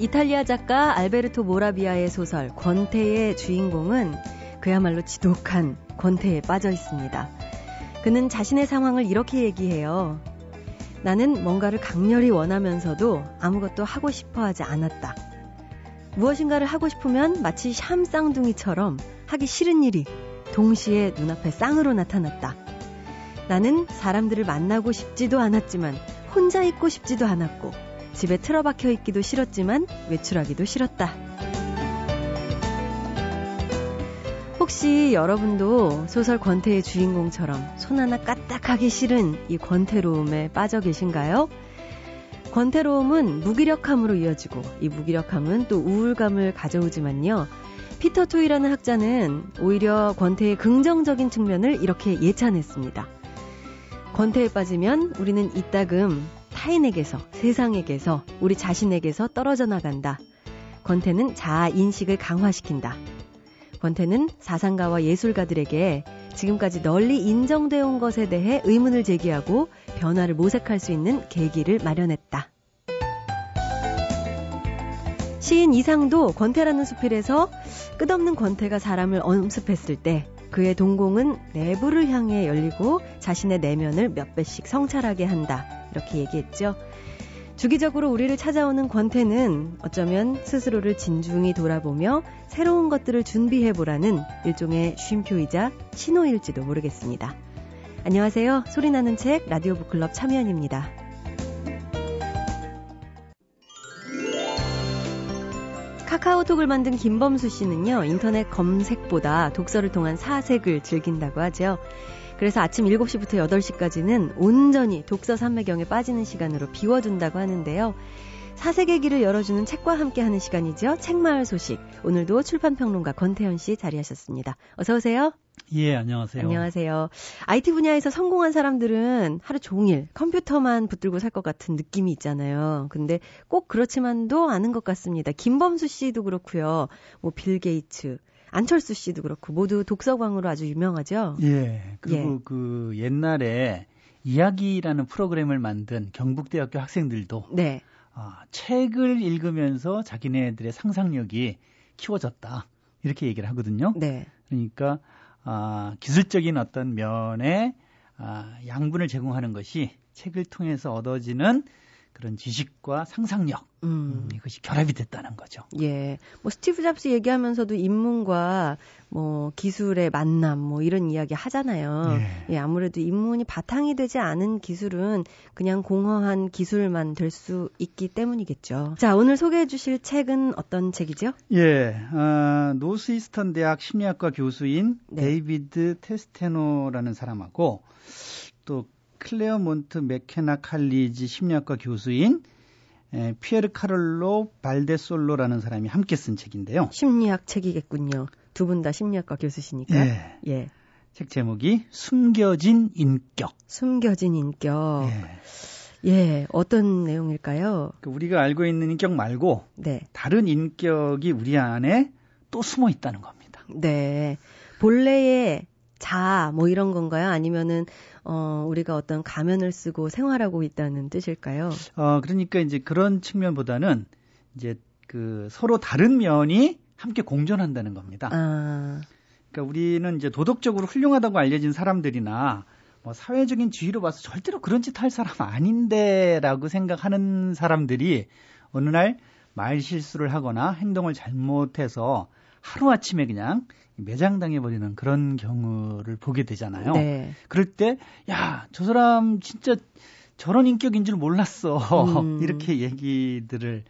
이탈리아 작가 알베르토 모라비아의 소설 권태의 주인공은 그야말로 지독한 권태에 빠져 있습니다. 그는 자신의 상황을 이렇게 얘기해요. 나는 뭔가를 강렬히 원하면서도 아무것도 하고 싶어 하지 않았다. 무엇인가를 하고 싶으면 마치 샴 쌍둥이처럼 하기 싫은 일이 동시에 눈앞에 쌍으로 나타났다. 나는 사람들을 만나고 싶지도 않았지만 혼자 있고 싶지도 않았고 집에 틀어박혀 있기도 싫었지만 외출하기도 싫었다. 혹시 여러분도 소설 권태의 주인공처럼 손 하나 까딱하기 싫은 이 권태로움에 빠져 계신가요? 권태로움은 무기력함으로 이어지고 이 무기력함은 또 우울감을 가져오지만요. 피터 토이라는 학자는 오히려 권태의 긍정적인 측면을 이렇게 예찬했습니다. 권태에 빠지면 우리는 이따금 타인에게서, 세상에게서, 우리 자신에게서 떨어져 나간다. 권태는 자아 인식을 강화시킨다. 권태는 사상가와 예술가들에게 지금까지 널리 인정되어 온 것에 대해 의문을 제기하고 변화를 모색할 수 있는 계기를 마련했다. 시인 이상도 권태라는 수필에서 끝없는 권태가 사람을 엄습했을 때 그의 동공은 내부를 향해 열리고 자신의 내면을 몇 배씩 성찰하게 한다. 이렇게 얘기했죠. 주기적으로 우리를 찾아오는 권태는 어쩌면 스스로를 진중히 돌아보며 새로운 것들을 준비해보라는 일종의 쉼표이자 신호일지도 모르겠습니다. 안녕하세요. 소리나는 책 라디오 북클럽 참여연입니다. 카카오톡을 만든 김범수 씨는요, 인터넷 검색보다 독서를 통한 사색을 즐긴다고 하죠. 그래서 아침 7시부터 8시까지는 온전히 독서 산매경에 빠지는 시간으로 비워둔다고 하는데요. 사색의 길을 열어주는 책과 함께하는 시간이죠. 책마을 소식. 오늘도 출판평론가 권태현 씨 자리하셨습니다. 어서 오세요. 예, 안녕하세요. 안녕하세요. IT 분야에서 성공한 사람들은 하루 종일 컴퓨터만 붙들고 살 것 같은 느낌이 있잖아요. 근데 꼭 그렇지만도 않은 것 같습니다. 김범수 씨도 그렇고요. 뭐 빌 게이츠, 안철수 씨도 그렇고 모두 독서광으로 아주 유명하죠. 예. 그리고 예. 그 옛날에 이야기라는 프로그램을 만든 경북대학교 학생들도 네. 어, 책을 읽으면서 자기네들의 상상력이 키워졌다. 이렇게 얘기를 하거든요. 네. 그러니까 아, 기술적인 어떤 면에 아, 양분을 제공하는 것이 책을 통해서 얻어지는 그런 지식과 상상력 음. 음. 이것이 결합이 됐다는 거죠. 예, 뭐 스티브 잡스 얘기하면서도 인문과 뭐 기술의 만남 뭐 이런 이야기 하잖아요. 예. 예, 아무래도 인문이 바탕이 되지 않은 기술은 그냥 공허한 기술만 될 수 있기 때문이겠죠. 자, 오늘 소개해 주실 책은 어떤 책이죠? 예, 어, 노스이스턴 대학 심리학과 교수인 네. 데이비드 데스테노라는 사람하고 또 클레어몬트 맥케나 칼리지 심리학과 교수인 에, 피에르 카를로 발데솔로라는 사람이 함께 쓴 책인데요. 심리학 책이겠군요. 두 분 다 심리학과 교수시니까. 예. 예. 책 제목이 숨겨진 인격. 숨겨진 인격. 예. 예, 어떤 내용일까요? 그 우리가 알고 있는 인격 말고 네. 다른 인격이 우리 안에 또 숨어 있다는 겁니다. 네. 본래의 자, 뭐 이런 건가요? 아니면은 어, 우리가 어떤 가면을 쓰고 생활하고 있다는 뜻일까요? 어, 그러니까 이제 그런 측면보다는 이제 그 서로 다른 면이 함께 공존한다는 겁니다. 아. 그러니까 우리는 이제 도덕적으로 훌륭하다고 알려진 사람들이나 뭐 사회적인 지위로 봐서 절대로 그런 짓 할 사람 아닌데라고 생각하는 사람들이 어느 날 말 실수를 하거나 행동을 잘못해서 하루아침에 그냥 매장당해버리는 그런 경우를 보게 되잖아요. 네. 그럴 때, 야, 저 사람 진짜 저런 인격인 줄 몰랐어. 음. 이렇게 얘기들을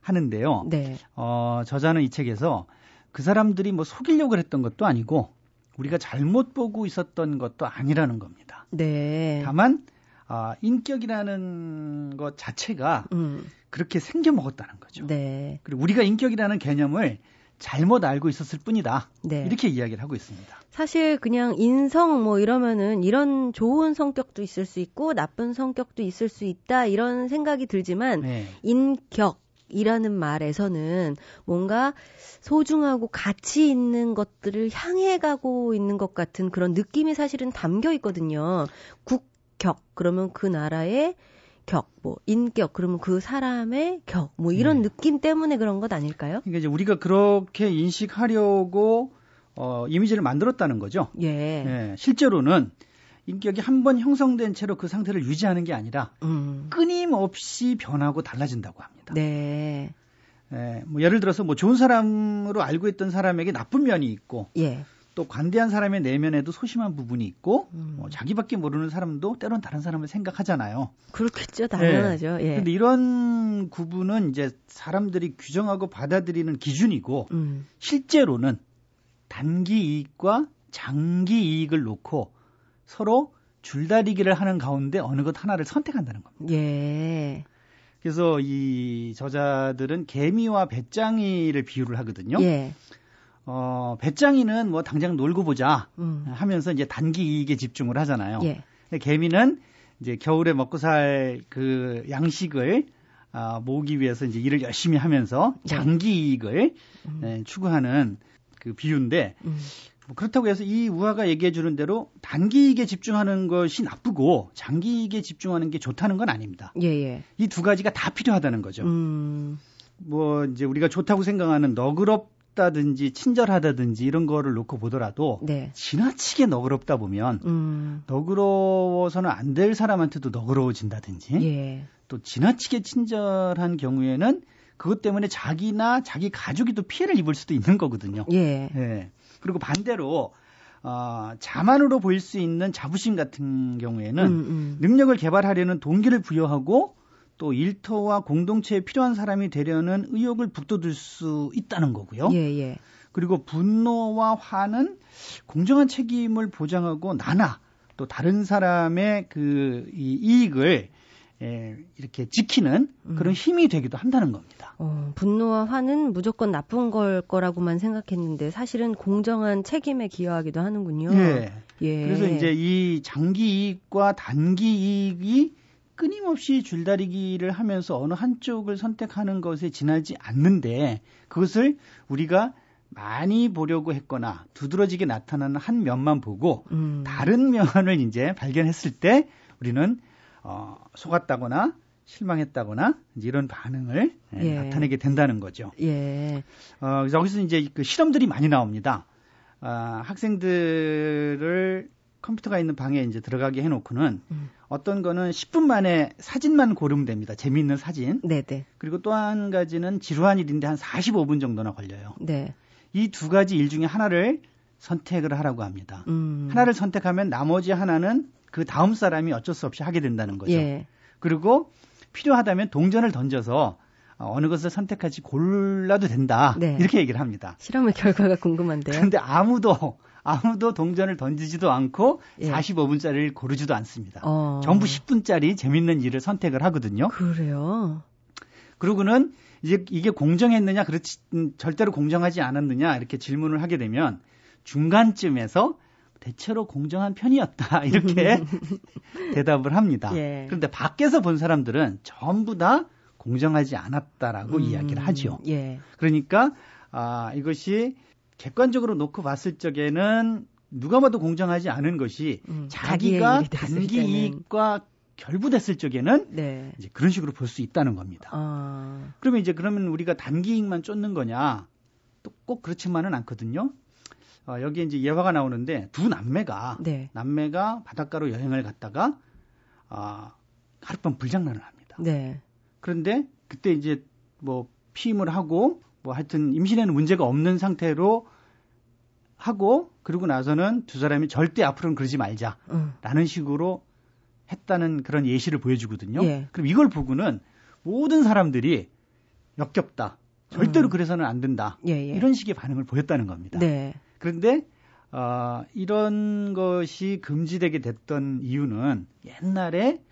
하는데요. 네. 어, 저자는 이 책에서 그 사람들이 뭐 속이려고 했던 것도 아니고 우리가 잘못 보고 있었던 것도 아니라는 겁니다. 네. 다만, 아, 인격이라는 것 자체가 음. 그렇게 생겨 먹었다는 거죠. 네. 그리고 우리가 인격이라는 개념을 잘못 알고 있었을 뿐이다. 네. 이렇게 이야기를 하고 있습니다. 사실 그냥 인성 뭐 이러면은 이런 좋은 성격도 있을 수 있고 나쁜 성격도 있을 수 있다 이런 생각이 들지만 네. 인격 이라는 말에서는 뭔가 소중하고 가치 있는 것들을 향해 가고 있는 것 같은 그런 느낌이 사실은 담겨 있거든요. 국격 그러면 그 나라의 격, 뭐 인격 그러면 그 사람의 격, 뭐 이런 네. 느낌 때문에 그런 것 아닐까요? 그러니까 이제 우리가 그렇게 인식하려고 어, 이미지를 만들었다는 거죠. 예. 예 실제로는 인격이 한 번 형성된 채로 그 상태를 유지하는 게 아니라 음. 끊임없이 변하고 달라진다고 합니다. 네. 예, 뭐 예를 들어서 뭐 좋은 사람으로 알고 있던 사람에게 나쁜 면이 있고 예. 또 관대한 사람의 내면에도 소심한 부분이 있고 음. 뭐 자기밖에 모르는 사람도 때론 다른 사람을 생각하잖아요. 그렇겠죠, 당연하죠. 예. 예. 근데 이런 구분은 이제 사람들이 규정하고 받아들이는 기준이고 음. 실제로는 단기 이익과 장기 이익을 놓고 서로 줄다리기를 하는 가운데 어느 것 하나를 선택한다는 겁니다. 예. 그래서 이 저자들은 개미와 배짱이를 비유를 하거든요. 예. 어, 배짱이는 뭐 당장 놀고 보자 음. 하면서 이제 단기 이익에 집중을 하잖아요. 예. 개미는 이제 겨울에 먹고 살 그 양식을 아, 모으기 위해서 이제 일을 열심히 하면서 네. 장기 이익을 음. 예, 추구하는 그 비유인데 음. 뭐 그렇다고 해서 이 우화가 얘기해 주는 대로 단기 이익에 집중하는 것이 나쁘고 장기 이익에 집중하는 게 좋다는 건 아닙니다. 예, 예. 이 두 가지가 다 필요하다는 거죠. 음. 뭐 이제 우리가 좋다고 생각하는 너그럽 다든지 친절하다든지 이런 거를 놓고 보더라도 네. 지나치게 너그럽다 보면 음. 너그러워서는 안 될 사람한테도 너그러워진다든지 예. 또 지나치게 친절한 경우에는 그것 때문에 자기나 자기 가족이 또 피해를 입을 수도 있는 거거든요. 예. 예. 그리고 반대로 어, 자만으로 보일 수 있는 자부심 같은 경우에는 음, 음. 능력을 개발하려는 동기를 부여하고 또 일터와 공동체에 필요한 사람이 되려는 의욕을 북돋을 수 있다는 거고요. 예, 예. 그리고 분노와 화는 공정한 책임을 보장하고 나나 또 다른 사람의 그 이 이익을 예, 이렇게 지키는 그런 음. 힘이 되기도 한다는 겁니다. 어, 분노와 화는 무조건 나쁜 걸 거라고만 생각했는데 사실은 공정한 책임에 기여하기도 하는군요. 예. 예. 그래서 이제 이 장기 이익과 단기 이익이 끊임없이 줄다리기를 하면서 어느 한쪽을 선택하는 것에 지나지 않는데 그것을 우리가 많이 보려고 했거나 두드러지게 나타나는 한 면만 보고 음. 다른 면을 이제 발견했을 때 우리는 어, 속았다거나 실망했다거나 이런 반응을 예, 예. 나타내게 된다는 거죠. 예. 어, 여기서 이제 그 실험들이 많이 나옵니다. 아, 학생들을 컴퓨터가 있는 방에 이제 들어가게 해놓고는 음. 어떤 거는 10분 만에 사진만 고르면 됩니다. 재미있는 사진. 네네. 네. 그리고 또 한 가지는 지루한 일인데 한 45분 정도나 걸려요. 네. 이 두 가지 일 중에 하나를 선택을 하라고 합니다. 음. 하나를 선택하면 나머지 하나는 그 다음 사람이 어쩔 수 없이 하게 된다는 거죠. 예. 그리고 필요하다면 동전을 던져서 어느 것을 선택할지 골라도 된다. 네. 이렇게 얘기를 합니다. 실험의 결과가 궁금한데요. 그런데 아무도 아무도 동전을 던지지도 않고 예. 45분짜리를 고르지도 않습니다. 어. 전부 10분짜리 재밌는 일을 선택을 하거든요. 그래요. 그러고는 이제 이게 공정했느냐, 그렇지 음, 절대로 공정하지 않았느냐 이렇게 질문을 하게 되면 중간쯤에서 대체로 공정한 편이었다 이렇게 대답을 합니다. 예. 그런데 밖에서 본 사람들은 전부 다 공정하지 않았다라고 음, 이야기를 하죠. 예. 그러니까 아, 이것이 객관적으로 놓고 봤을 적에는 누가 봐도 공정하지 않은 것이 음, 자기가 단기 이익과 결부됐을 적에는 네. 이제 그런 식으로 볼 수 있다는 겁니다. 아. 그러면 이제 그러면 우리가 단기 이익만 쫓는 거냐? 또 꼭 그렇지만은 않거든요. 어, 여기에 이제 예화가 나오는데 두 남매가 네. 남매가 바닷가로 여행을 갔다가 어, 하룻밤 불장난을 합니다. 네. 그런데 그때 이제 뭐 피임을 하고 뭐 하여튼 임신에는 문제가 없는 상태로 하고 그러고 나서는 두 사람이 절대 앞으로는 그러지 말자라는 음. 식으로 했다는 그런 예시를 보여주거든요. 예. 그럼 이걸 보고는 모든 사람들이 역겹다. 절대로 음. 그래서는 안 된다. 예, 예. 이런 식의 반응을 보였다는 겁니다. 네. 그런데 어, 이런 것이 금지되게 됐던 이유는 옛날에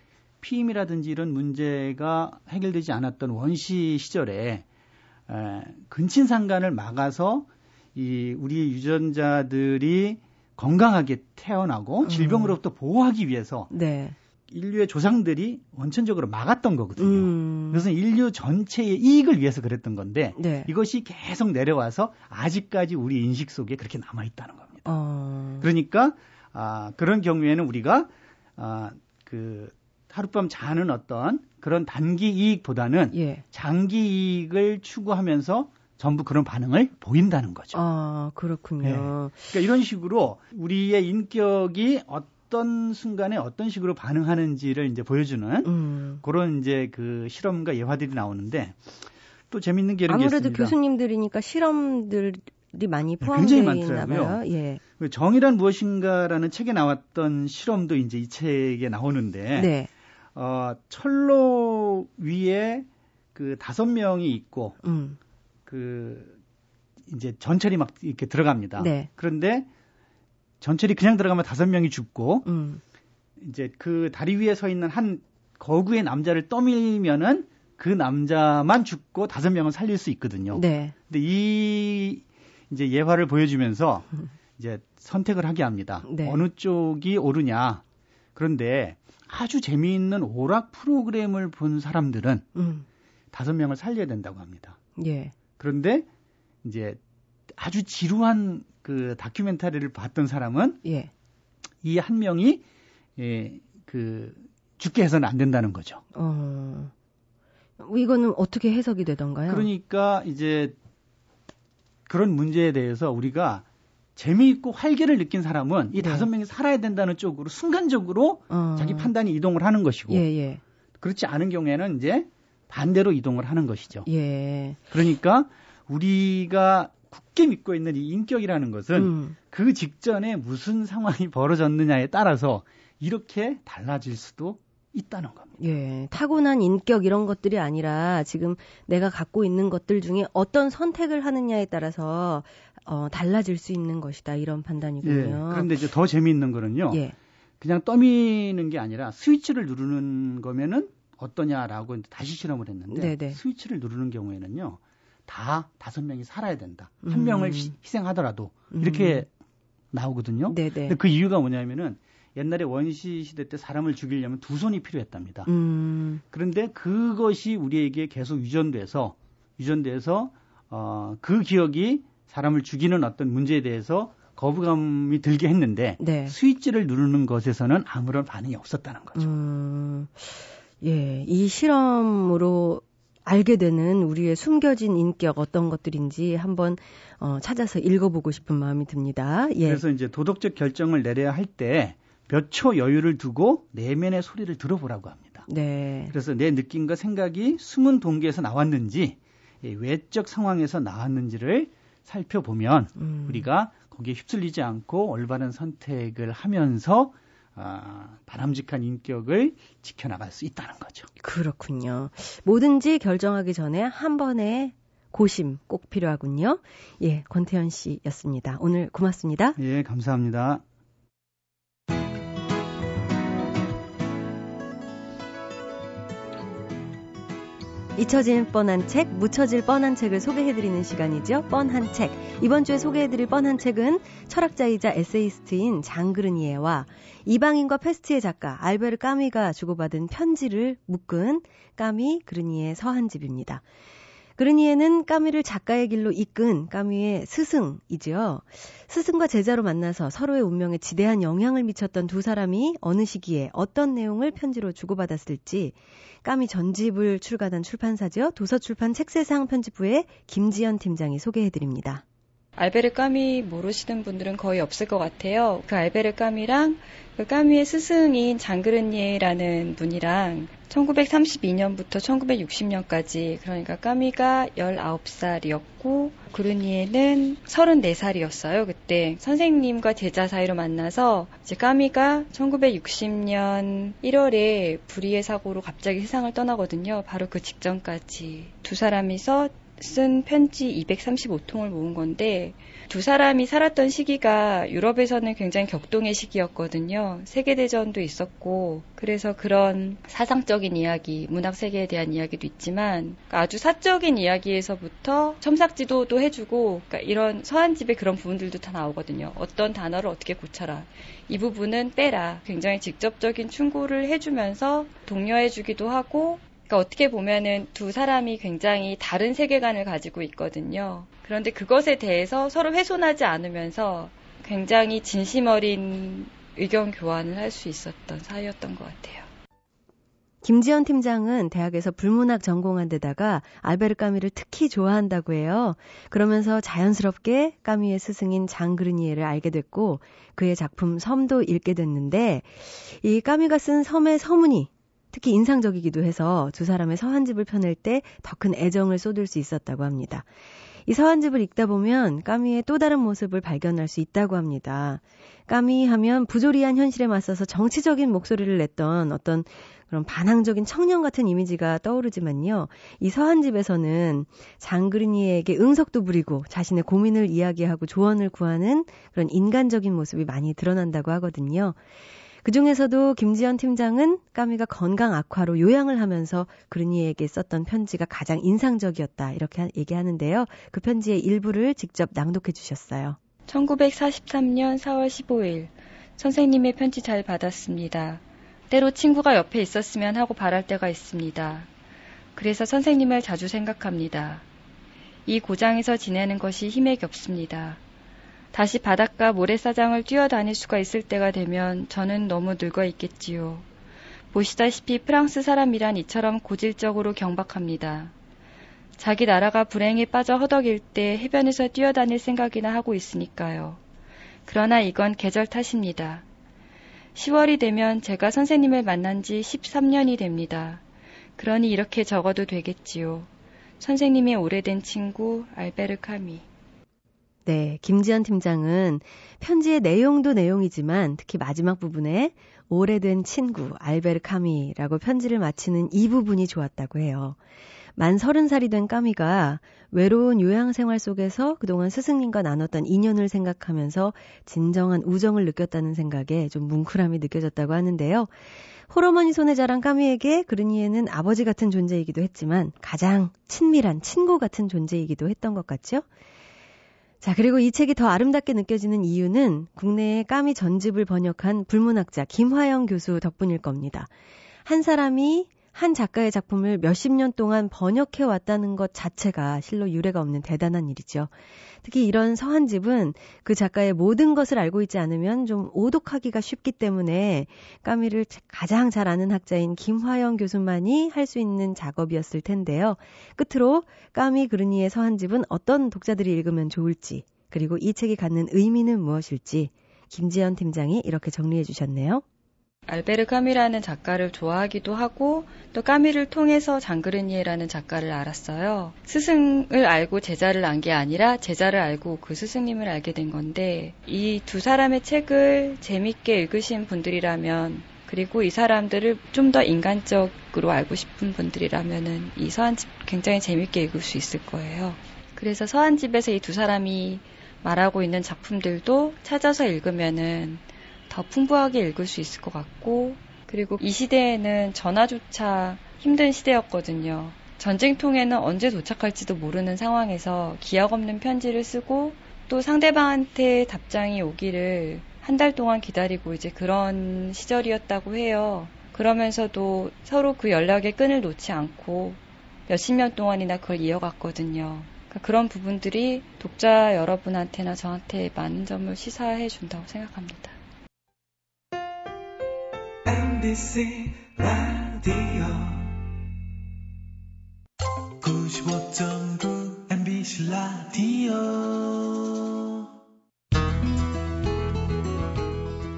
피임이라든지 이런 문제가 해결되지 않았던 원시 시절에 에, 근친상간을 막아서 이 우리 유전자들이 건강하게 태어나고 음. 질병으로부터 보호하기 위해서 네. 인류의 조상들이 원천적으로 막았던 거거든요. 음. 그래서 인류 전체의 이익을 위해서 그랬던 건데 네. 이것이 계속 내려와서 아직까지 우리 인식 속에 그렇게 남아 있다는 겁니다. 어. 그러니까 아, 그런 경우에는 우리가 아, 그 하룻밤 자는 어떤 그런 단기 이익보다는 예. 장기 이익을 추구하면서 전부 그런 반응을 보인다는 거죠. 아, 그렇군요. 네. 그러니까 이런 식으로 우리의 인격이 어떤 순간에 어떤 식으로 반응하는지를 이제 보여주는 음. 그런 이제 그 실험과 예화들이 나오는데 또 재밌는 게 이런 아무래도 게 있습니다. 교수님들이니까 실험들이 많이 네, 포함되어 있나 봐요. 예. 그 정의란 무엇인가라는 책에 나왔던 실험도 이제 이 책에 나오는데 네. 어, 철로 위에 그 다섯 명이 있고 음. 그 이제 전철이 막 이렇게 들어갑니다. 네. 그런데 전철이 그냥 들어가면 다섯 명이 죽고 음. 이제 그 다리 위에 서 있는 한 거구의 남자를 떠밀면은 그 남자만 죽고 다섯 명은 살릴 수 있거든요. 네. 근데 이 이제 예화를 보여주면서 이제 선택을 하게 합니다. 네. 어느 쪽이 옳으냐. 그런데 아주 재미있는 오락 프로그램을 본 사람들은 음. 다섯 음. 명을 살려야 된다고 합니다. 예. 그런데 이제 아주 지루한 그 다큐멘터리를 봤던 사람은 예. 이한 명이 예, 그 죽게 해서는 안 된다는 거죠. 어. 이거는 어떻게 해석이 되던가요? 그러니까 이제 그런 문제에 대해서 우리가 재미있고 활기를 느낀 사람은 이 네. 다섯 명이 살아야 된다는 쪽으로 순간적으로 어. 자기 판단이 이동을 하는 것이고 예, 예. 그렇지 않은 경우에는 이제 반대로 이동을 하는 것이죠. 예. 그러니까 우리가 굳게 믿고 있는 이 인격이라는 것은 음. 그 직전에 무슨 상황이 벌어졌느냐에 따라서 이렇게 달라질 수도 있다는 겁니다. 예, 타고난 인격 이런 것들이 아니라 지금 내가 갖고 있는 것들 중에 어떤 선택을 하느냐에 따라서 어, 달라질 수 있는 것이다 이런 판단이군요. 예, 그런데 이제 더 재미있는 거는요. 예. 그냥 떠미는 게 아니라 스위치를 누르는 거면은 어떠냐라고 다시 실험을 했는데 네네. 스위치를 누르는 경우에는요 다 다섯 명이 살아야 된다 한 음. 명을 희생하더라도 이렇게 음. 나오거든요. 네네. 근데 그 이유가 뭐냐면은 옛날에 원시 시대 때 사람을 죽이려면 두 손이 필요했답니다. 음. 그런데 그것이 우리에게 계속 유전돼서 유전돼서 어, 그 기억이 사람을 죽이는 어떤 문제에 대해서 거부감이 들게 했는데 네. 스위치를 누르는 것에서는 아무런 반응이 없었다는 거죠. 음. 예, 이 실험으로 알게 되는 우리의 숨겨진 인격 어떤 것들인지 한번 어, 찾아서 읽어보고 싶은 마음이 듭니다. 예. 그래서 이제 도덕적 결정을 내려야 할 때 몇 초 여유를 두고 내면의 소리를 들어보라고 합니다. 네. 그래서 내 느낌과 생각이 숨은 동기에서 나왔는지 외적 상황에서 나왔는지를 살펴보면 음. 우리가 거기에 휩쓸리지 않고 올바른 선택을 하면서 아, 바람직한 인격을 지켜나갈 수 있다는 거죠. 그렇군요. 뭐든지 결정하기 전에 한 번의 고심 꼭 필요하군요. 예, 권태현 씨였습니다. 오늘 고맙습니다. 예, 감사합니다. 잊혀질 뻔한 책, 묻혀질 뻔한 책을 소개해드리는 시간이죠. 뻔한 책. 이번 주에 소개해드릴 뻔한 책은 철학자이자 에세이스트인 장그르니에와 이방인과 페스트의 작가 알베르 까뮈가 주고받은 편지를 묶은 까미 그르니의 서한집입니다. 그르니에는 까미를 작가의 길로 이끈 까미의 스승이지요. 스승과 제자로 만나서 서로의 운명에 지대한 영향을 미쳤던 두 사람이 어느 시기에 어떤 내용을 편지로 주고받았을지 까미 전집을 출간한 출판사죠. 도서출판 책세상 편집부의 김지연 팀장이 소개해드립니다. 알베르 까미 모르시는 분들은 거의 없을 것 같아요. 그 알베르 까미랑 그 까미의 스승인 장그르니에라는 분이랑 1932년부터 1960년까지 그러니까 까미가 19살이었고 그르니에는 34살이었어요. 그때 선생님과 제자 사이로 만나서 이제 까미가 1960년 1월에 불의의 사고로 갑자기 세상을 떠나거든요. 바로 그 직전까지 두 사람이서 쓴 편지 235통을 모은 건데 두 사람이 살았던 시기가 유럽에서는 굉장히 격동의 시기였거든요. 세계대전도 있었고, 그래서 그런 사상적인 이야기, 문학 세계에 대한 이야기도 있지만, 그러니까 아주 사적인 이야기에서부터 첨삭지도도 해주고, 그러니까 이런 서한집에 그런 부분들도 다 나오거든요. 어떤 단어를 어떻게 고쳐라. 이 부분은 빼라. 굉장히 직접적인 충고를 해주면서 독려해주기도 하고, 그러니까 어떻게 보면은 두 사람이 굉장히 다른 세계관을 가지고 있거든요. 그런데 그것에 대해서 서로 훼손하지 않으면서 굉장히 진심 어린 의견 교환을 할 수 있었던 사이였던 것 같아요. 김지연 팀장은 대학에서 불문학 전공한 데다가 알베르 까미를 특히 좋아한다고 해요. 그러면서 자연스럽게 까미의 스승인 장그르니에를 알게 됐고 그의 작품 섬도 읽게 됐는데 이 까미가 쓴 섬의 서문이 특히 인상적이기도 해서 두 사람의 서한집을 펴낼 때 더 큰 애정을 쏟을 수 있었다고 합니다. 이 서한집을 읽다 보면 까미의 또 다른 모습을 발견할 수 있다고 합니다. 까미 하면 부조리한 현실에 맞서서 정치적인 목소리를 냈던 어떤 그런 반항적인 청년 같은 이미지가 떠오르지만요. 이 서한집에서는 장그리니에게 응석도 부리고 자신의 고민을 이야기하고 조언을 구하는 그런 인간적인 모습이 많이 드러난다고 하거든요. 그 중에서도 김지연 팀장은 까미가 건강 악화로 요양을 하면서 그르니에게 썼던 편지가 가장 인상적이었다. 이렇게 얘기하는데요. 그 편지의 일부를 직접 낭독해 주셨어요. 1943년 4월 15일 선생님의 편지 잘 받았습니다. 때로 친구가 옆에 있었으면 하고 바랄 때가 있습니다. 그래서 선생님을 자주 생각합니다. 이 고장에서 지내는 것이 힘에 겹습니다. 다시 바닷가 모래사장을 뛰어다닐 수가 있을 때가 되면 저는 너무 늙어 있겠지요. 보시다시피 프랑스 사람이란 이처럼 고질적으로 경박합니다. 자기 나라가 불행에 빠져 허덕일 때 해변에서 뛰어다닐 생각이나 하고 있으니까요. 그러나 이건 계절 탓입니다. 10월이 되면 제가 선생님을 만난 지 13년이 됩니다. 그러니 이렇게 적어도 되겠지요. 선생님의 오래된 친구 알베르 카미. 네, 김지연 팀장은 편지의 내용도 내용이지만 특히 마지막 부분에 오래된 친구 알베르 카미라고 편지를 마치는 이 부분이 좋았다고 해요. 만 서른 살이 된 까미가 외로운 요양 생활 속에서 그동안 스승님과 나눴던 인연을 생각하면서 진정한 우정을 느꼈다는 생각에 좀 뭉클함이 느껴졌다고 하는데요. 홀어머니 손에 자란 까미에게 그르니에는 아버지 같은 존재이기도 했지만 가장 친밀한 친구 같은 존재이기도 했던 것 같죠? 자, 그리고 이 책이 더 아름답게 느껴지는 이유는 국내에 까미 전집을 번역한 불문학자 김화영 교수 덕분일 겁니다. 한 사람이 한 작가의 작품을 몇십 년 동안 번역해 왔다는 것 자체가 실로 유례가 없는 대단한 일이죠. 특히 이런 서한집은 그 작가의 모든 것을 알고 있지 않으면 좀 오독하기가 쉽기 때문에 까미를 가장 잘 아는 학자인 김화영 교수만이 할 수 있는 작업이었을 텐데요. 끝으로 까미 그르니의 서한집은 어떤 독자들이 읽으면 좋을지, 그리고 이 책이 갖는 의미는 무엇일지 김지연 팀장이 이렇게 정리해 주셨네요. 알베르 카미라는 작가를 좋아하기도 하고 또 까미를 통해서 장그르니에라는 작가를 알았어요. 스승을 알고 제자를 안 게 아니라 제자를 알고 그 스승님을 알게 된 건데 이 두 사람의 책을 재밌게 읽으신 분들이라면 그리고 이 사람들을 좀 더 인간적으로 알고 싶은 분들이라면은 이 서한집 굉장히 재밌게 읽을 수 있을 거예요. 그래서 서한집에서 이 두 사람이 말하고 있는 작품들도 찾아서 읽으면은 더 풍부하게 읽을 수 있을 것 같고 그리고 이 시대에는 전화조차 힘든 시대였거든요. 전쟁통에는 언제 도착할지도 모르는 상황에서 기약 없는 편지를 쓰고 또 상대방한테 답장이 오기를 한 달 동안 기다리고 이제 그런 시절이었다고 해요. 그러면서도 서로 그 연락의 끈을 놓지 않고 몇십 년 동안이나 그걸 이어갔거든요. 그러니까 그런 부분들이 독자 여러분한테나 저한테 많은 점을 시사해 준다고 생각합니다. MBC 라디오 95.9 MBC 라디오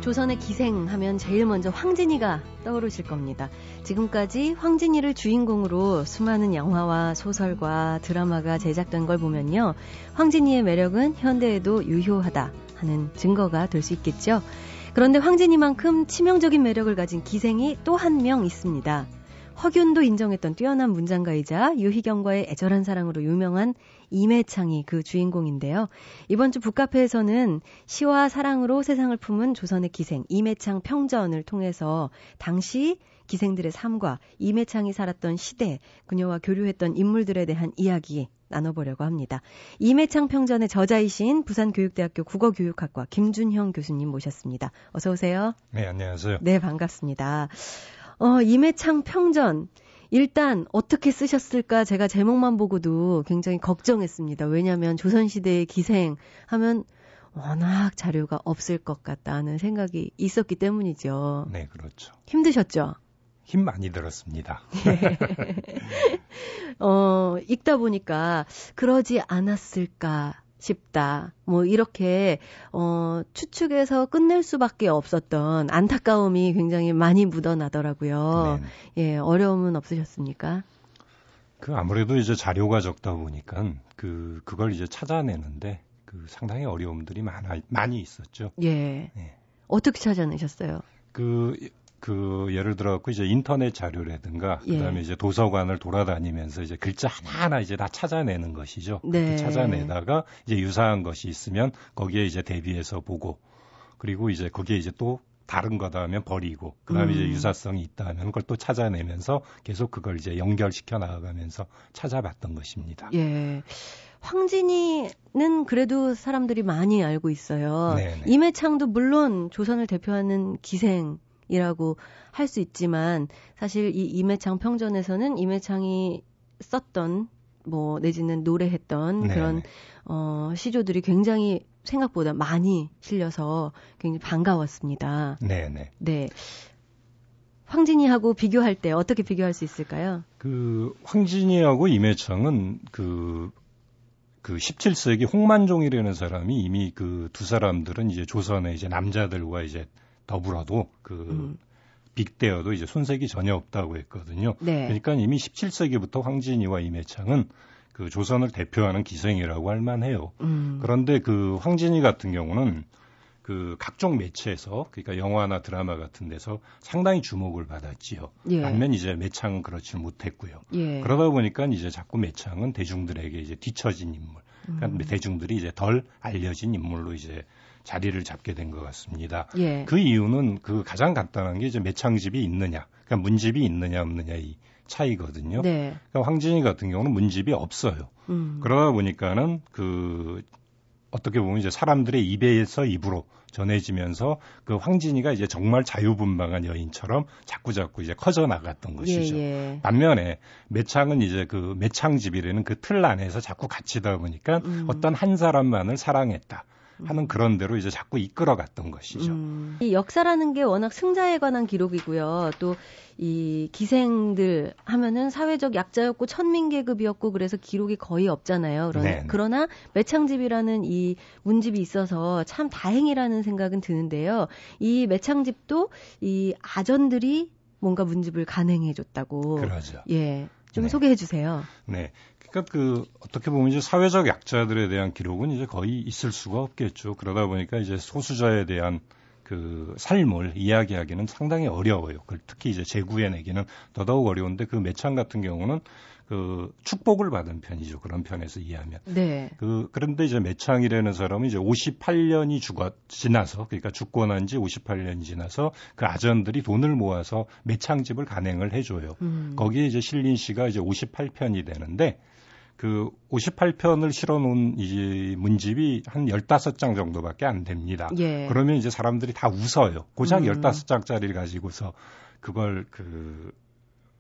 조선의 기생 하면 제일 먼저 황진이가 떠오르실 겁니다. 지금까지 황진이를 주인공으로 수많은 영화와 소설과 드라마가 제작된 걸 보면요. 황진이의 매력은 현대에도 유효하다 하는 증거가 될 수 있겠죠. 그런데 황진이만큼 치명적인 매력을 가진 기생이 또 한 명 있습니다. 허균도 인정했던 뛰어난 문장가이자 유희경과의 애절한 사랑으로 유명한 임해창이 그 주인공인데요. 이번 주 북카페에서는 시와 사랑으로 세상을 품은 조선의 기생 임해창 평전을 통해서 당시 기생들의 삶과 임해창이 살았던 시대, 그녀와 교류했던 인물들에 대한 이야기 나눠보려고 합니다. 임해창 평전의 저자이신 부산교육대학교 국어교육학과 김준형 교수님 모셨습니다. 어서 오세요. 네, 안녕하세요. 네, 반갑습니다. 어, 임해창 평전. 일단 어떻게 쓰셨을까 제가 제목만 보고도 굉장히 걱정했습니다. 왜냐하면 조선시대의 기생 하면 워낙 자료가 없을 것 같다는 생각이 있었기 때문이죠. 네, 그렇죠. 힘드셨죠? 힘 많이 들었습니다. 어, 읽다 보니까 그러지 않았을까 싶다. 뭐 이렇게 어 추측해서 끝낼 수밖에 없었던 안타까움이 굉장히 많이 묻어나더라고요. 네. 예, 어려움은 없으셨습니까? 그 아무래도 이제 자료가 적다 보니까 그 그걸 이제 찾아내는데 그 상당히 어려움들이 많아 많이 있었죠. 예. 네. 어떻게 찾아내셨어요? 그 그 예를 들어 갖고 이제 인터넷 자료라든가 예. 그다음에 이제 도서관을 돌아다니면서 이제 글자 하나하나 이제 다 찾아내는 것이죠. 네. 찾아내다가 이제 유사한 것이 있으면 거기에 이제 대비해서 보고 그리고 이제 거기에 이제 또 다른 거다 하면 버리고 그다음에 음. 이제 유사성이 있다 하면 그걸 또 찾아내면서 계속 그걸 이제 연결시켜 나가면서 찾아봤던 것입니다. 예. 황진이는 그래도 사람들이 많이 알고 있어요. 네네. 임해창도 물론 조선을 대표하는 기생 이라고 할 수 있지만 사실 이 임해창 평전에서는 임해창이 썼던 뭐 내지는 노래했던 네 그런 어 시조들이 굉장히 생각보다 많이 실려서 굉장히 반가웠습니다. 네, 네. 네. 황진이하고 비교할 때 어떻게 비교할 수 있을까요? 그 황진이하고 임해창은 그, 그 17세기 홍만종이라는 사람이 이미 그 두 사람들은 이제 조선의 이제 남자들과 이제 더불어도 그 음. 빅대어도 이제 손색이 전혀 없다고 했거든요. 네. 그러니까 이미 17세기부터 황진이와 임해창은 그 조선을 대표하는 기생이라고 할 만해요. 음. 그런데 그 황진이 같은 경우는 그 각종 매체에서 그러니까 영화나 드라마 같은 데서 상당히 주목을 받았지요. 예. 반면 이제 매창은 그렇지 못했고요. 예. 그러다 보니까 이제 자꾸 매창은 대중들에게 이제 뒤처진 인물, 그러니까 음. 대중들이 이제 덜 알려진 인물로 이제 자리를 잡게 된 것 같습니다. 예. 그 이유는 그 가장 간단한 게 이제 매창집이 있느냐, 그러니까 문집이 있느냐 없느냐 이 차이거든요. 네. 그러니까 황진이 같은 경우는 문집이 없어요. 음. 그러다 보니까는 그 어떻게 보면 이제 사람들의 입에서 입으로 전해지면서 그 황진이가 이제 정말 자유분방한 여인처럼 자꾸 자꾸 이제 커져 나갔던 것이죠. 예, 예. 반면에 매창은 이제 그 매창집이라는 그 틀 안에서 자꾸 갇히다 보니까 음. 어떤 한 사람만을 사랑했다. 하는 그런 대로 이제 자꾸 이끌어갔던 것이죠. 음. 이 역사라는 게 워낙 승자에 관한 기록이고요. 또 이 기생들 하면은 사회적 약자였고 천민 계급이었고 그래서 기록이 거의 없잖아요. 그러나, 네, 네. 그러나 매창집이라는 이 문집이 있어서 참 다행이라는 생각은 드는데요. 이 매창집도 이 아전들이 뭔가 문집을 가능해 줬다고. 그러죠. 예. 좀 네. 소개해 주세요. 네. 그러니까 그 어떻게 보면 이제 사회적 약자들에 대한 기록은 이제 거의 있을 수가 없겠죠. 그러다 보니까 이제 소수자에 대한 그 삶을 이야기하기는 상당히 어려워요. 특히 이제 재구해내기는 더더욱 어려운데 그 매창 같은 경우는 그 축복을 받은 편이죠. 그런 편에서 이해하면. 네. 그 그런데 이제 매창이라는 사람은 이제 58년이 죽어 지나서 그러니까 죽고 난 지 58년이 지나서 그 아전들이 돈을 모아서 매창집을 간행을 해줘요. 음. 거기에 이제 실린 씨가 이제 58편이 되는데 그 58편을 실어 놓은 이 문집이 한 15장 정도밖에 안 됩니다. 예. 그러면 이제 사람들이 다 웃어요. 고작 음. 15장짜리를 가지고서 그걸 그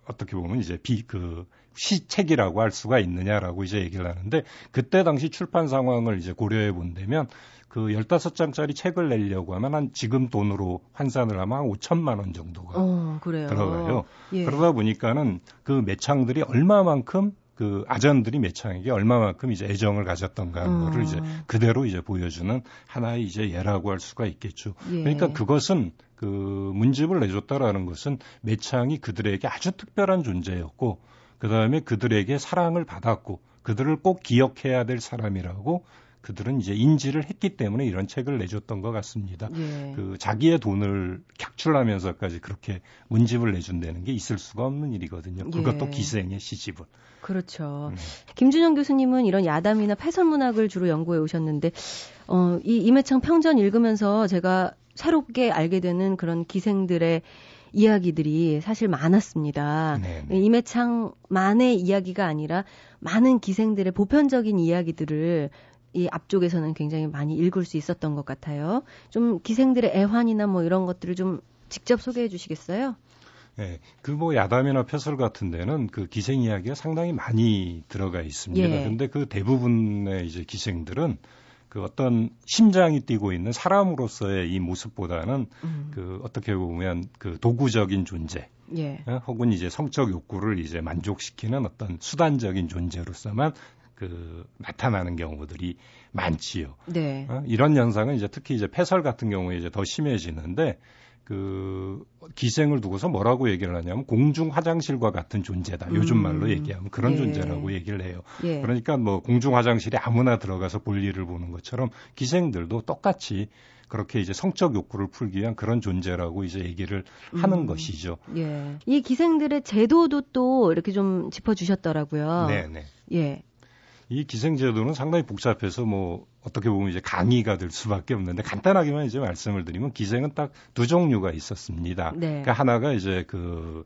어떻게 보면 이제 비, 그, 시책이라고 할 수가 있느냐라고 이제 얘기를 하는데, 그때 당시 출판 상황을 이제 고려해 본다면, 그 15장짜리 책을 내려고 하면 한 지금 돈으로 환산을 하면 한 5천만 원 정도가 어, 들어가요. 예. 그러다 보니까는 그 매창들이 얼마만큼 그 아전들이 매창에게 얼마만큼 이제 애정을 가졌던가 하는 어. 거를 이제 그대로 이제 보여주는 하나의 이제 예라고 할 수가 있겠죠. 예. 그러니까 그것은 그 문집을 내줬다라는 것은 매창이 그들에게 아주 특별한 존재였고 그 다음에 그들에게 사랑을 받았고 그들을 꼭 기억해야 될 사람이라고 그들은 이제 인지를 했기 때문에 이런 책을 내줬던 것 같습니다. 예. 그 자기의 돈을 객출하면서까지 그렇게 문집을 내준다는 게 있을 수가 없는 일이거든요. 그것도 예. 기생의 시집을. 그렇죠. 음. 김준영 교수님은 이런 야담이나 패설 문학을 주로 연구해 오셨는데 어, 이 임해창 평전 읽으면서 제가 새롭게 알게 되는 그런 기생들의 이야기들이 사실 많았습니다. 네네. 임해창만의 이야기가 아니라 많은 기생들의 보편적인 이야기들을 이 앞쪽에서는 굉장히 많이 읽을 수 있었던 것 같아요. 좀 기생들의 애환이나 뭐 이런 것들을 좀 직접 소개해 주시겠어요? 네, 그 뭐 야담이나 펴설 같은 데는 그 기생 이야기가 상당히 많이 들어가 있습니다. 예. 근데 그 대부분의 이제 기생들은 그 어떤 심장이 뛰고 있는 사람으로서의 이 모습보다는 음. 그 어떻게 보면 그 도구적인 존재 예. 어? 혹은 이제 성적 욕구를 이제 만족시키는 어떤 수단적인 존재로서만 그 나타나는 경우들이 많지요. 네. 어? 이런 현상은 이제 특히 이제 폐설 같은 경우에 이제 더 심해지는데 그 기생을 두고서 뭐라고 얘기를 하냐면 공중 화장실과 같은 존재다. 요즘 말로 음. 얘기하면 그런 예. 존재라고 얘기를 해요. 예. 그러니까 뭐 공중 화장실에 아무나 들어가서 볼일을 보는 것처럼 기생들도 똑같이 그렇게 이제 성적 욕구를 풀기 위한 그런 존재라고 이제 얘기를 하는 음. 것이죠. 예. 이 기생들의 제도도 또 이렇게 좀 짚어 주셨더라고요. 네, 네. 예. 이 기생제도는 상당히 복잡해서 뭐 어떻게 보면 이제 강의가 될 수밖에 없는데 간단하게만 이제 말씀을 드리면 기생은 딱 두 종류가 있었습니다. 네. 그러니까 하나가 이제 그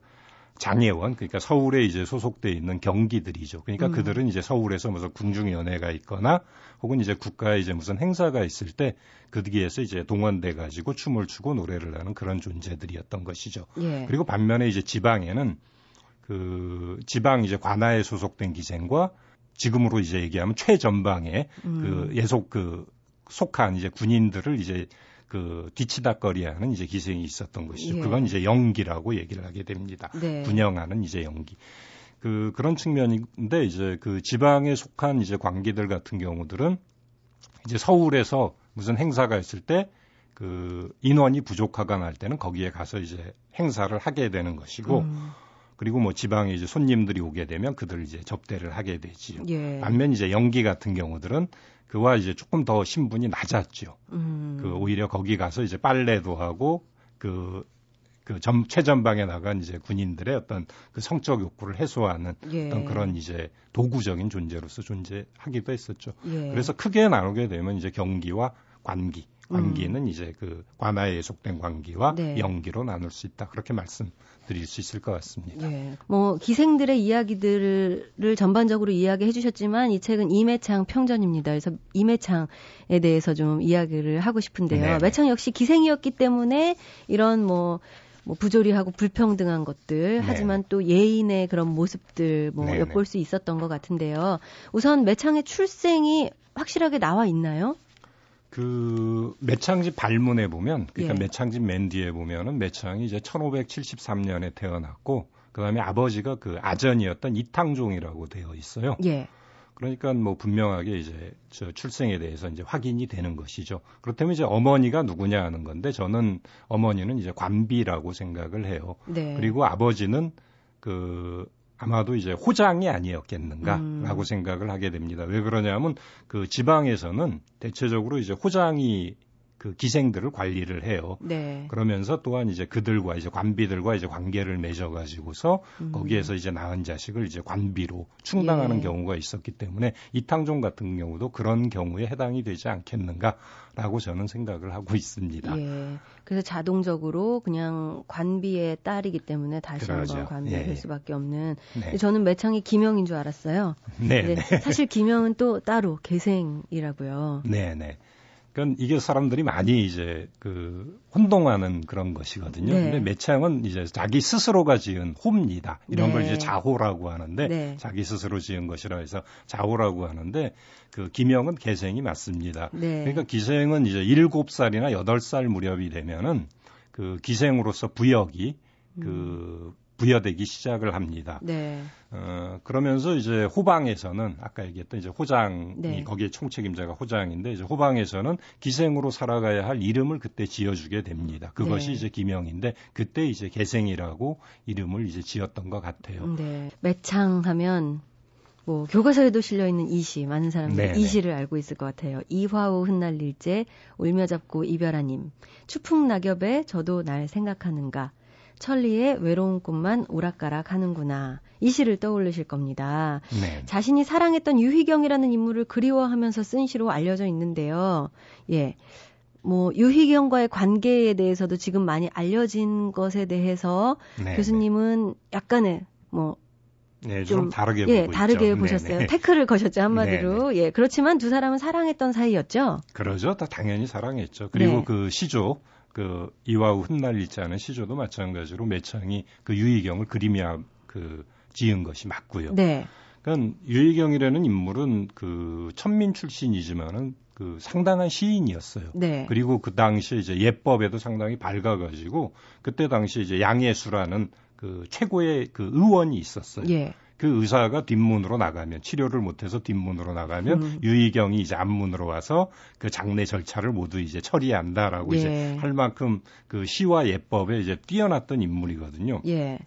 장애원 그러니까 서울에 이제 소속돼 있는 경기들이죠. 그러니까 음. 그들은 이제 서울에서 무슨 군중연회가 있거나 혹은 이제 국가에 이제 무슨 행사가 있을 때 그기에서 이제 동원돼 가지고 춤을 추고 노래를 하는 그런 존재들이었던 것이죠. 예. 그리고 반면에 이제 지방에는 그 지방 이제 관아에 소속된 기생과 지금으로 이제 얘기하면 최전방에 음. 그 예속 그 속한 이제 군인들을 이제 그 뒤치다거리하는 이제 기생이 있었던 것이죠. 예. 그건 이제 연기라고 얘기를 하게 됩니다. 네. 분영하는 이제 연기. 그 그런 측면인데 이제 그 지방에 속한 이제 관기들 같은 경우들은 이제 서울에서 무슨 행사가 있을 때 그 인원이 부족하거나 할 때는 거기에 가서 이제 행사를 하게 되는 것이고 음. 그리고 뭐 지방에 이제 손님들이 오게 되면 그들 이제 접대를 하게 되지요. 예. 반면 이제 연기 같은 경우들은 그와 이제 조금 더 신분이 낮았죠. 음. 그 오히려 거기 가서 이제 빨래도 하고 그, 그 점, 최전방에 나간 이제 군인들의 어떤 그 성적 욕구를 해소하는 예. 어떤 그런 이제 도구적인 존재로서 존재하기도 했었죠. 예. 그래서 크게 나누게 되면 이제 경기와 관기. 관기는 음. 이제 그 관아에 속된 관기와 네. 연기로 나눌 수 있다. 그렇게 말씀 드릴 수 있을 것 같습니다. 예. 뭐 기생들의 이야기들을 전반적으로 이야기해 주셨지만 이 책은 이매창 평전입니다. 그래서 이매창에 대해서 좀 이야기를 하고 싶은데요. 네. 매창 역시 기생이었기 때문에 이런 뭐, 뭐 부조리하고 불평등한 것들 네. 하지만 또 예인의 그런 모습들 뭐 네, 엿볼 수 있었던 것 같은데요. 우선 매창의 출생이 확실하게 나와 있나요? 그 매창집 발문에 보면 그러니까 예. 매창집 맨 뒤에 보면은 매창이 이제 1573년에 태어났고 그다음에 아버지가 그 아전이었던 이탕종이라고 되어 있어요. 예. 그러니까 뭐 분명하게 이제 저 출생에 대해서 이제 확인이 되는 것이죠. 그렇다면 이제 어머니가 누구냐 하는 건데 저는 어머니는 이제 관비라고 생각을 해요. 네. 그리고 아버지는 그 아마도 이제 호장이 아니었겠는가라고 음. 생각을 하게 됩니다. 왜 그러냐면 그 지방에서는 대체적으로 이제 호장이 그 기생들을 관리를 해요. 네. 그러면서 또한 이제 그들과 이제 관비들과 이제 관계를 맺어 가지고서 음. 거기에서 이제 낳은 자식을 이제 관비로 충당하는 예. 경우가 있었기 때문에 이탕종 같은 경우도 그런 경우에 해당이 되지 않겠는가라고 저는 생각을 하고 있습니다. 예. 그래서 자동적으로 그냥 관비의 딸이기 때문에 다시 그러죠. 한번 관비가 예. 될 수밖에 없는. 네. 저는 매창이 김영인 줄 알았어요. 네. 네. 사실 김영은 또 따로 계생이라고요. 네, 네. 그러니까 이게 사람들이 많이 이제 그 혼동하는 그런 것이거든요. 네. 근데 매창은 이제 자기 스스로가 지은 호입니다. 이런 네. 걸 이제 자호라고 하는데 네. 자기 스스로 지은 것이라 해서 자호라고 하는데 그 기명은 개생이 맞습니다. 네. 그러니까 기생은 이제 7살이나 8살 무렵이 되면은 그 기생으로서 부역이 그 음. 부여되기 시작을 합니다. 네. 어, 그러면서 이제 호방에서는 아까 얘기했던 이제 호장이 네. 거기에 총책임자가 호장인데 이제 호방에서는 기생으로 살아가야 할 이름을 그때 지어주게 됩니다. 그것이 네. 이제 기명인데 그때 이제 개생이라고 이름을 이제 지었던 것 같아요. 네. 매창하면 뭐 교과서에도 실려 있는 이시 많은 사람들이 이 시를 알고 있을 것 같아요. 이화우 흩날릴제 울며 잡고 이별하님 추풍 낙엽에 저도 날 생각하는가 천리의 외로운 꿈만 오락가락 하는구나. 이 시를 떠올리실 겁니다. 네. 자신이 사랑했던 유희경이라는 인물을 그리워하면서 쓴 시로 알려져 있는데요. 예. 뭐 유희경과의 관계에 대해서도 지금 많이 알려진 것에 대해서 네. 교수님은 약간의 뭐 네, 좀, 좀 다르게 예, 다르게 있죠. 보셨어요. 네네. 태클을 거셨죠 한마디로. 네네. 예, 그렇지만 두 사람은 사랑했던 사이였죠. 그러죠. 다 당연히 사랑했죠. 그리고 네. 그 시조 그 이와우 흩날리지 않은 시조도 마찬가지로 매창이 그 유희경을 그림이야 그 지은 것이 맞고요. 네. 그러니까 유희경이라는 인물은 그 천민 출신이지만은 그 상당한 시인이었어요. 네. 그리고 그 당시에 이제 예법에도 상당히 밝아가지고 그때 당시 이제 양예수라는 그 최고의 그 의원이 있었어요. 예. 그 의사가 뒷문으로 나가면 치료를 못해서 뒷문으로 나가면 음. 유희경이 이제 앞문으로 와서 그 장례 절차를 모두 이제 처리한다라고 예. 이제 할 만큼 그 시와 예법에 이제 뛰어났던 인물이거든요. 예.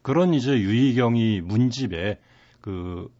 그런 이제 유희경이 문집에 그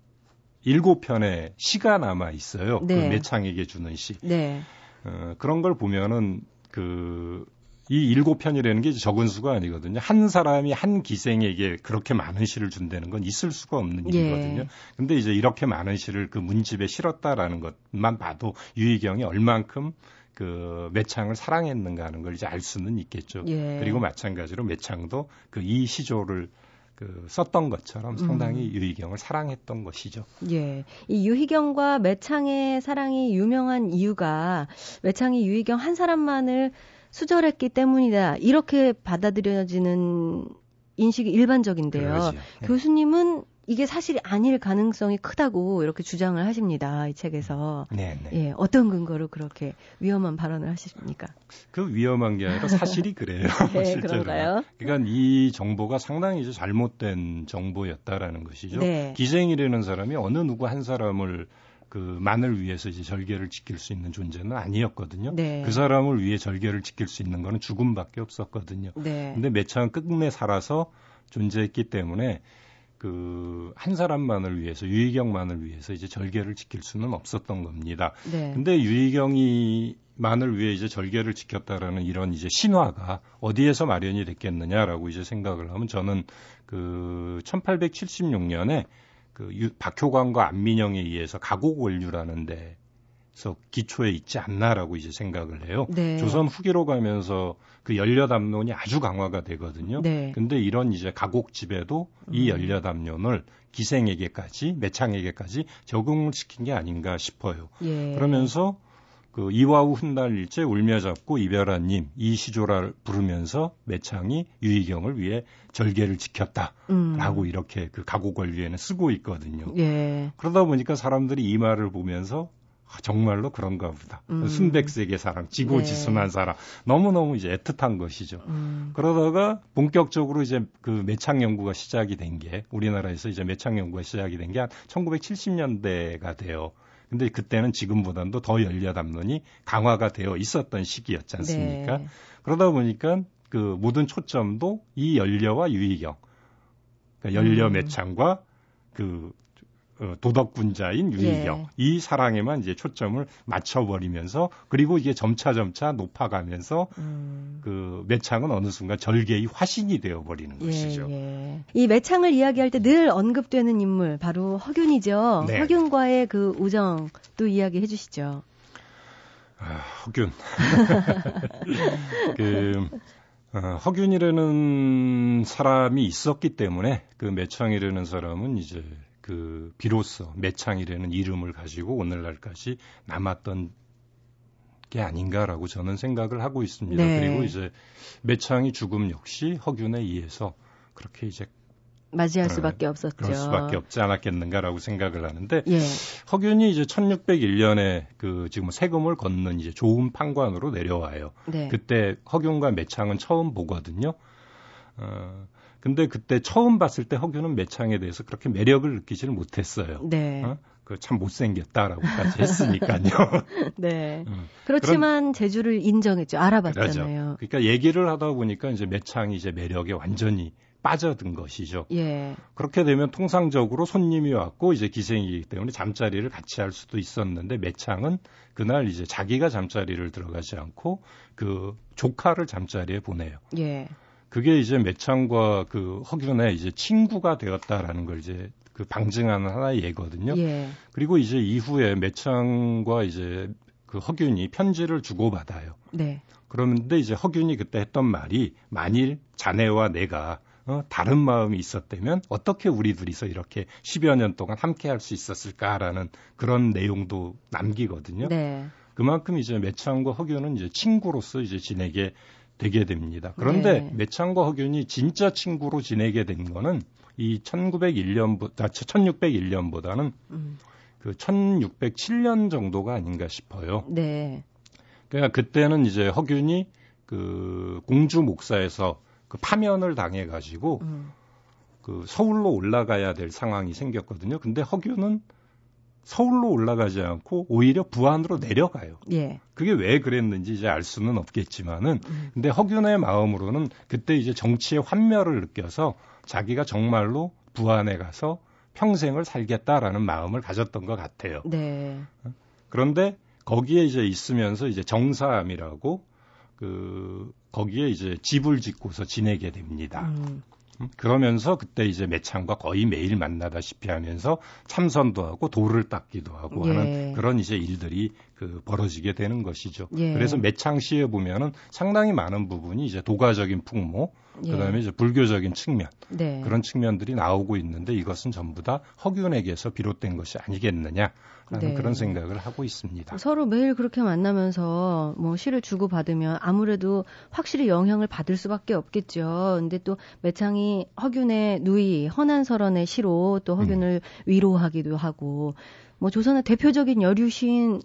일곱 편의 시가 남아 있어요. 그 네. 그 매창에게 주는 시. 네. 어, 그런 걸 보면은 그 이 일곱 편이라는 게 적은 수가 아니거든요. 한 사람이 한 기생에게 그렇게 많은 시를 준다는 건 있을 수가 없는 예. 일이거든요. 근데 이제 이렇게 많은 시를 그 문집에 실었다라는 것만 봐도 유희경이 얼만큼 그 매창을 사랑했는가 하는 걸 이제 알 수는 있겠죠. 예. 그리고 마찬가지로 매창도 그 이 시조를 그 썼던 것처럼 상당히 음. 유희경을 사랑했던 것이죠. 예. 이 유희경과 매창의 사랑이 유명한 이유가 매창이 유희경 한 사람만을 수절했기 때문이다. 이렇게 받아들여지는 인식이 일반적인데요. 그러지. 네. 교수님은 이게 사실이 아닐 가능성이 크다고 이렇게 주장을 하십니다. 이 책에서. 네, 네. 예, 어떤 근거로 그렇게 위험한 발언을 하십니까? 그 위험한 게 아니라 사실이 그래요. 네, 실제로. 그런가요? 그러니까 이 정보가 상당히 이제 잘못된 정보였다라는 것이죠. 네. 기생이라는 사람이 어느 누구 한 사람을 그 만을 위해서 이제 절개를 지킬 수 있는 존재는 아니었거든요. 네. 그 사람을 위해 절개를 지킬 수 있는 거는 죽음밖에 없었거든요. 네. 근데 매창은 끝내 살아서 존재했기 때문에 그 한 사람만을 위해서 유희경만을 위해서 이제 절개를 지킬 수는 없었던 겁니다. 네. 근데 유희경이 만을 위해 이제 절개를 지켰다라는 이런 이제 신화가 어디에서 마련이 됐겠느냐라고 이제 생각을 하면 저는 그 1876년에 그 유, 박효광과 안민영에 의해서 가곡 원류라는 데서 기초에 있지 않나라고 이제 생각을 해요. 네. 조선 후기로 가면서 그 연려담론이 아주 강화가 되거든요. 네. 근데 이런 이제 가곡집에도 이 음. 연려담론을 기생에게까지 매창에게까지 적응을 시킨 게 아닌가 싶어요. 예. 그러면서 그 이화우 훗날 일제 울며 잡고 이별한님 이 시조를 부르면서 매창이 유희경을 위해 절개를 지켰다라고 음. 이렇게 그 가고 권리에는 쓰고 있거든요. 예. 그러다 보니까 사람들이 이 말을 보면서 아, 정말로 그런가 보다. 음. 순백색의 사랑, 지고지순한 네. 사랑. 너무너무 이제 애틋한 것이죠. 음. 그러다가 본격적으로 이제 그 매창 연구가 시작이 된 게 우리나라에서 이제 매창 연구가 시작이 된 게 한 1970년대가 돼요. 근데 그때는 지금보다도 더 연려 담론이 강화가 되어 있었던 시기였지 않습니까? 네. 그러다 보니까 그 모든 초점도 이 연려와 유희경, 그러니까 연려 음. 매창과 그 어, 도덕군자인 유희경 예. 이 사랑에만 이제 초점을 맞춰버리면서 그리고 이게 점차 점차 높아가면서 음. 그 매창은 어느 순간 절개의 화신이 되어버리는 예, 것이죠. 예. 이 매창을 이야기할 때 늘 언급되는 인물 바로 허균이죠. 네. 허균과의 그 우정 또 이야기해 주시죠. 아, 허균. 그 어, 허균이라는 사람이 있었기 때문에 그 매창이라는 사람은 이제 그 비로소 매창이라는 이름을 가지고 오늘날까지 남았던 게 아닌가라고 저는 생각을 하고 있습니다. 네. 그리고 이제 매창이 죽음 역시 허균에 의해서 그렇게 이제 맞이할 어, 수밖에 없었죠. 그럴 수밖에 없지 않았겠는가라고 생각을 하는데 예. 허균이 이제 1601년에 그 지금 세금을 걷는 이제 좋은 판관으로 내려와요. 네. 그때 허균과 매창은 처음 보거든요. 어, 근데 그때 처음 봤을 때 허균은 매창에 대해서 그렇게 매력을 느끼지를 못했어요. 네. 어? 그참 못생겼다라고까지 했으니까요. 네. 음. 그렇지만 그런, 재주를 인정했죠. 알아봤잖아요. 그렇죠. 그러니까 얘기를 하다 보니까 이제 매창이 이제 매력에 완전히 빠져든 것이죠. 예. 그렇게 되면 통상적으로 손님이 왔고 이제 기생이기 때문에 잠자리를 같이 할 수도 있었는데 매창은 그날 이제 자기가 잠자리를 들어가지 않고 그 조카를 잠자리에 보내요. 예. 그게 이제 매창과 그 허균의 이제 친구가 되었다라는 걸 이제 그 방증하는 하나의 예거든요. 예. 그리고 이제 이후에 매창과 이제 그 허균이 편지를 주고받아요. 네. 그런데 이제 허균이 그때 했던 말이 만일 자네와 내가 어, 다른 마음이 있었다면 어떻게 우리 둘이서 이렇게 10여 년 동안 함께 할 수 있었을까라는 그런 내용도 남기거든요. 네. 그만큼 이제 매창과 허균은 이제 친구로서 이제 지내게 되게 됩니다. 그런데 네. 매창과 허균이 진짜 친구로 지내게 된 거는 이 1901년보다 아, 1601년보다는 음. 그 1607년 정도가 아닌가 싶어요. 네. 그러니까 그때는 이제 허균이 그 공주 목사에서 그 파면을 당해 가지고 음. 그 서울로 올라가야 될 상황이 생겼거든요. 근데 허균은 서울로 올라가지 않고 오히려 부안으로 내려가요. 예. 그게 왜 그랬는지 이제 알 수는 없겠지만은 음. 근데 허균의 마음으로는 그때 이제 정치의 환멸을 느껴서 자기가 정말로 부안에 가서 평생을 살겠다라는 마음을 가졌던 것 같아요. 네. 그런데 거기에 이제 있으면서 이제 정사암이라고 그 거기에 이제 집을 짓고서 지내게 됩니다. 음. 음, 그러면서 그때 이제 매창과 거의 매일 만나다시피 하면서 참선도 하고 돌을 닦기도 하고 예. 하는 그런 이제 일들이 그 벌어지게 되는 것이죠. 예. 그래서 매창 시에 보면은 상당히 많은 부분이 이제 도가적인 풍모, 예. 그다음에 이제 불교적인 측면 네. 그런 측면들이 나오고 있는데 이것은 전부 다 허균에게서 비롯된 것이 아니겠느냐. 라는 네. 그런 생각을 하고 있습니다. 서로 매일 그렇게 만나면서 뭐 시를 주고 받으면 아무래도 확실히 영향을 받을 수밖에 없겠죠. 근데 또 매창이 허균의 누이 허난설원의 시로 또 허균을 음. 위로하기도 하고 뭐 조선의 대표적인 여류 시인들을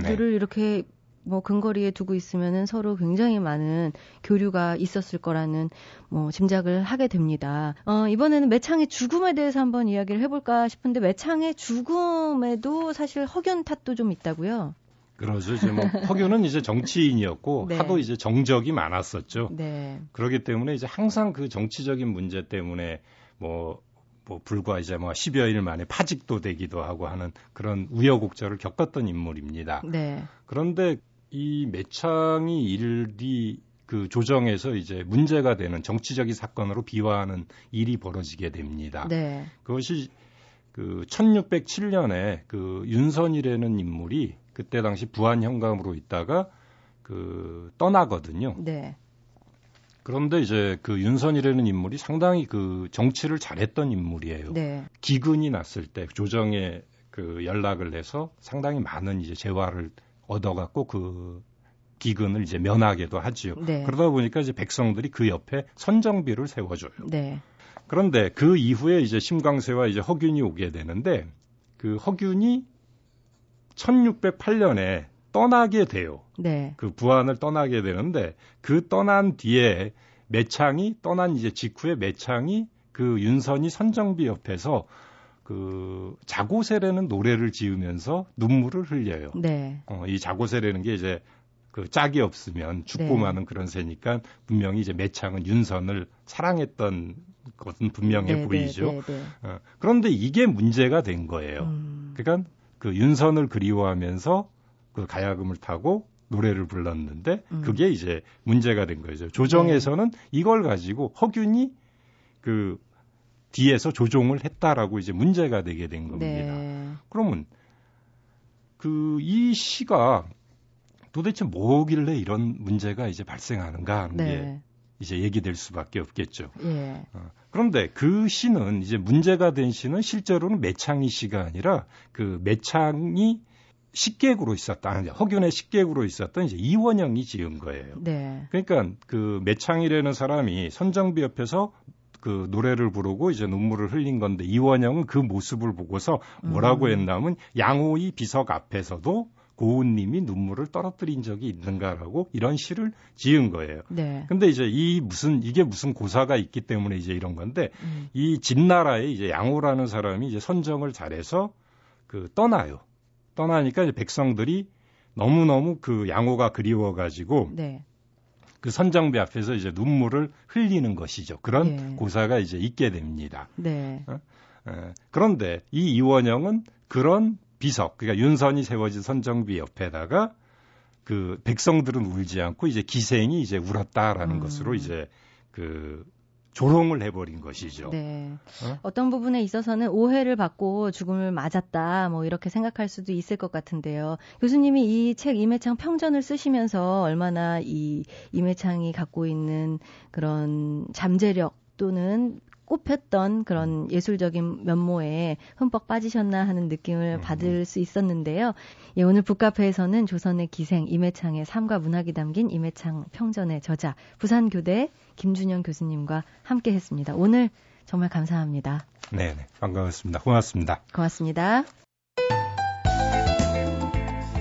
네. 이렇게 뭐 근거리에 두고 있으면은 서로 굉장히 많은 교류가 있었을 거라는 뭐 짐작을 하게 됩니다. 어, 이번에는 매창의 죽음에 대해서 한번 이야기를 해볼까 싶은데 매창의 죽음에도 사실 허균 탓도 좀 있다고요. 그러죠. 이제 뭐 허균은 이제 정치인이었고 네. 하도 이제 정적이 많았었죠. 네. 그렇기 때문에 이제 항상 그 정치적인 문제 때문에 뭐 뭐뭐 불과 이제 뭐 10여 일 만에 파직도 되기도 하고 하는 그런 우여곡절을 겪었던 인물입니다. 네. 그런데 이 매창이 일이 그 조정에서 이제 문제가 되는 정치적인 사건으로 비화하는 일이 벌어지게 됩니다. 네. 그것이 그 1607년에 그 윤선이라는 인물이 그때 당시 부안 현감으로 있다가 그 떠나거든요. 네. 그런데 이제 그 윤선이라는 인물이 상당히 그 정치를 잘했던 인물이에요. 네. 기근이 났을 때 조정에 그 연락을 해서 상당히 많은 이제 재화를 얻어갖고 그 기근을 이제 면하게도 하지요. 네. 그러다 보니까 이제 백성들이 그 옆에 선정비를 세워줘요. 네. 그런데 그 이후에 이제 심광세와 이제 허균이 오게 되는데 그 허균이 1608년에 떠나게 돼요. 네. 그 부안을 떠나게 되는데 그 떠난 뒤에 매창이 떠난 이제 직후에 매창이 그 윤선이 선정비 옆에서 그 자고세라는 노래를 지으면서 눈물을 흘려요. 네. 어, 이 자고세라는 게 이제 그 짝이 없으면 죽고 네. 마는 그런 새니까 분명히 이제 매창은 윤선을 사랑했던 것은 분명해 네, 네 보이죠. 네, 네, 어, 그런데 이게 문제가 된 거예요. 음. 그러니까 그 윤선을 그리워하면서 그 가야금을 타고 노래를 불렀는데 음. 그게 이제 문제가 된 거죠. 조정에서는 네. 이걸 가지고 허균이 그 뒤에서 조종을 했다라고 이제 문제가 되게 된 겁니다. 네. 그러면 그 이 시가 도대체 뭐길래 이런 문제가 이제 발생하는가 하는 네. 게 이제 얘기될 수밖에 없겠죠. 예. 어, 그런데 그 시는 이제 문제가 된 시는 실제로는 매창이 시가 아니라 그 매창이 식객으로 있었다. 허균의 식객으로 있었던 이제 이원영이 지은 거예요. 네. 그러니까 그 매창이라는 사람이 선정비 옆에서 그 노래를 부르고 이제 눈물을 흘린 건데 이원영은 그 모습을 보고서 뭐라고 음. 했냐면 양호이 비석 앞에서도 고은님이 눈물을 떨어뜨린 적이 있는가라고 이런 시를 지은 거예요. 네. 근데 이제 이 무슨 이게 무슨 고사가 있기 때문에 이제 이런 건데 음. 이 진나라에 이제 양호라는 사람이 이제 선정을 잘해서 그 떠나요. 떠나니까 이제 백성들이 너무너무 그 양호가 그리워가지고 네. 그 선정비 앞에서 이제 눈물을 흘리는 것이죠. 그런 예. 고사가 이제 있게 됩니다. 네. 어? 에, 그런데 이 이원영은 그런 비석, 그러니까 윤선이 세워진 선정비 옆에다가 그 백성들은 울지 않고 이제 기생이 이제 울었다라는 음. 것으로 이제 그 조롱을 해버린 것이죠. 네. 어? 떤 부분에 있어서는 오해를 받고 죽음을 맞았다, 뭐 이렇게 생각할 수도 있을 것 같은데요. 교수님이 이 책 임해창 평전을 쓰시면서 얼마나 이 임해창이 갖고 있는 그런 잠재력 또는 꽃폈던 그런 예술적인 면모에 흠뻑 빠지셨나 하는 느낌을 음. 받을 수 있었는데요. 예, 오늘 북카페에서는 조선의 기생 임해창의 삶과 문학이 담긴 임해창 평전의 저자 부산교대 김준영 교수님과 함께 했습니다. 오늘 정말 감사합니다. 네, 네. 반가웠습니다. 고맙습니다. 고맙습니다.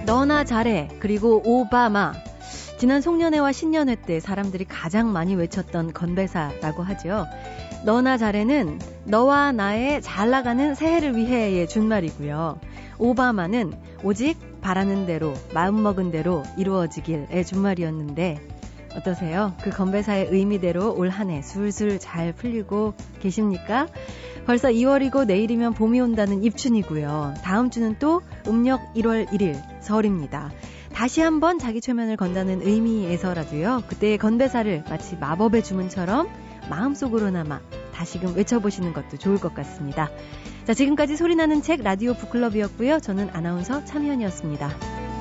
너나 잘해 그리고 오바마 지난 송년회와 신년회 때 사람들이 가장 많이 외쳤던 건배사라고 하죠. 너나 잘해는 너와 나의 잘 나가는 새해를 위해의 준말이고요. 오바마는 오직 바라는 대로 마음먹은 대로 이루어지길의 준말이었는데 어떠세요? 그 건배사의 의미대로 올 한 해 술술 잘 풀리고 계십니까? 벌써 2월이고 내일이면 봄이 온다는 입춘이고요. 다음 주는 또 음력 1월 1일 설입니다. 다시 한번 자기 최면을 건다는 의미에서라도요. 그때의 건배사를 마치 마법의 주문처럼 마음속으로나마 다시금 외쳐보시는 것도 좋을 것 같습니다. 자, 지금까지 소리나는 책 라디오 북클럽이었고요. 저는 아나운서 참현이었습니다.